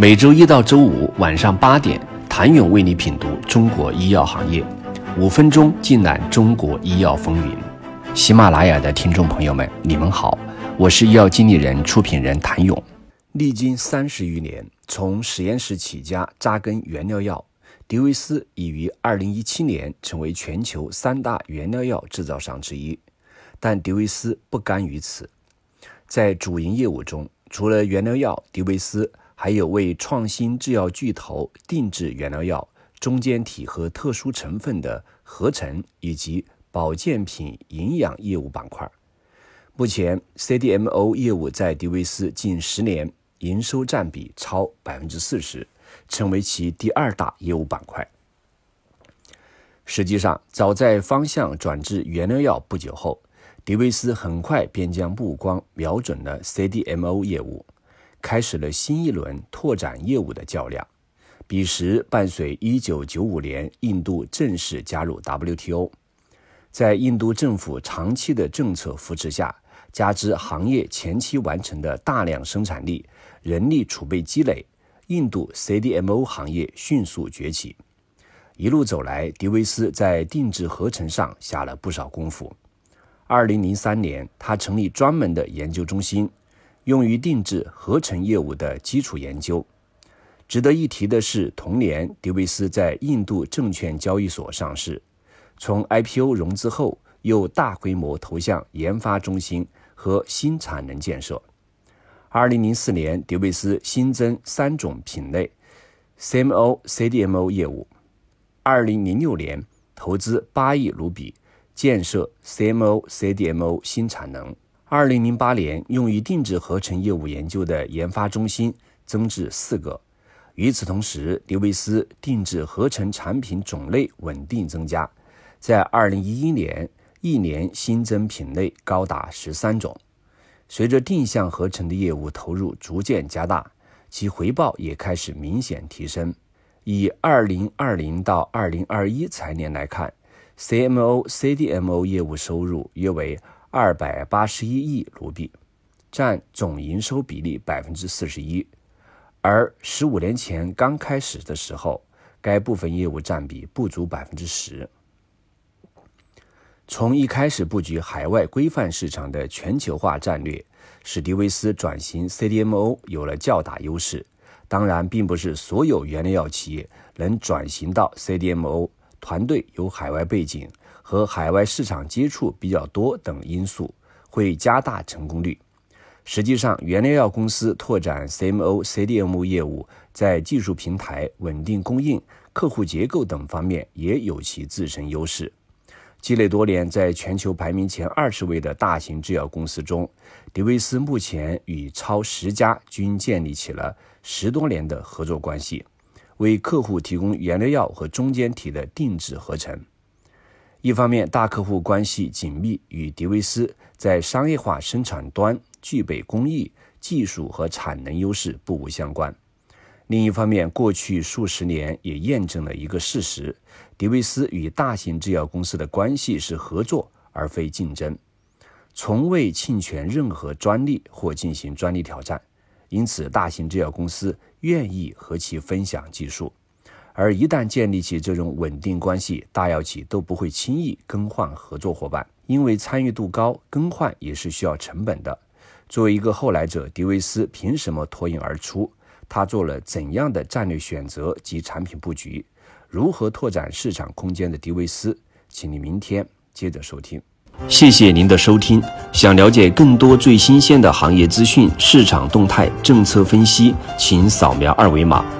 每周一到周五晚上八点，谭勇为你品读中国医药行业，五分钟尽览中国医药风云。喜马拉雅的听众朋友们，你们好，我是医药经理人、出品人谭勇。历经三十余年，从实验室起家扎根原料药，迪维斯已于二零一七年成为全球三大原料药制造商之一。但迪维斯不甘于此，在主营业务中，除了原料药，迪维斯。还有为创新制药巨头定制原料药、中间体和特殊成分的合成以及保健品营养业务板块。目前，CDMO 业务在迪维斯近十年营收占比超百分之四十，成为其第二大业务板块。实际上，早在方向转至原料药不久后，迪维斯很快便将目光瞄准了 CDMO 业务。开始了新一轮拓展业务的较量。彼时，伴随1995年印度正式加入 WTO，在印度政府长期的政策扶持下，加之行业前期完成的大量生产力、人力储备积累，印度 CDMO 行业迅速崛起。一路走来，迪维斯在定制合成上下了不少功夫。2003年，他成立专门的研究中心。用于定制合成业务的基础研究。值得一提的是，同年迪维斯在印度证券交易所上市。从 IPO 融资后，又大规模投向研发中心和新产能建设。2004年，迪维斯新增三种品类 CMO、CDMO 业务。2006年，投资8亿卢比建设 CMO、CDMO 新产能。二零零八年，用于定制合成业务研究的研发中心增至四个。与此同时，迪维斯定制合成产品种类稳定增加，在二零一一年，一年新增品类高达十三种。随着定向合成的业务投入逐渐加大，其回报也开始明显提升。以二零二零到二零二一财年来看，CMO、CDMO 业务收入约为。二百八十一亿卢比，占总营收比例百分之四十一，而十五年前刚开始的时候，该部分业务占比不足百分之十。从一开始布局海外规范市场的全球化战略，使迪维斯转型 CDMO 有了较大优势。当然，并不是所有原料药企业能转型到 CDMO，团队有海外背景。和海外市场接触比较多等因素会加大成功率。实际上，原料药公司拓展 CMO、CDMO 业务，在技术平台、稳定供应、客户结构等方面也有其自身优势。积累多年，在全球排名前二十位的大型制药公司中，迪维斯目前与超十家均建立起了十多年的合作关系，为客户提供原料药和中间体的定制合成。一方面，大客户关系紧密，与迪维斯在商业化生产端具备工艺、技术和产能优势不无相关；另一方面，过去数十年也验证了一个事实：迪维斯与大型制药公司的关系是合作而非竞争，从未侵权任何专利或进行专利挑战，因此大型制药公司愿意和其分享技术。而一旦建立起这种稳定关系，大药企都不会轻易更换合作伙伴，因为参与度高，更换也是需要成本的。作为一个后来者，迪维斯凭什么脱颖而出？他做了怎样的战略选择及产品布局？如何拓展市场空间的迪维斯？请你明天接着收听。谢谢您的收听。想了解更多最新鲜的行业资讯、市场动态、政策分析，请扫描二维码。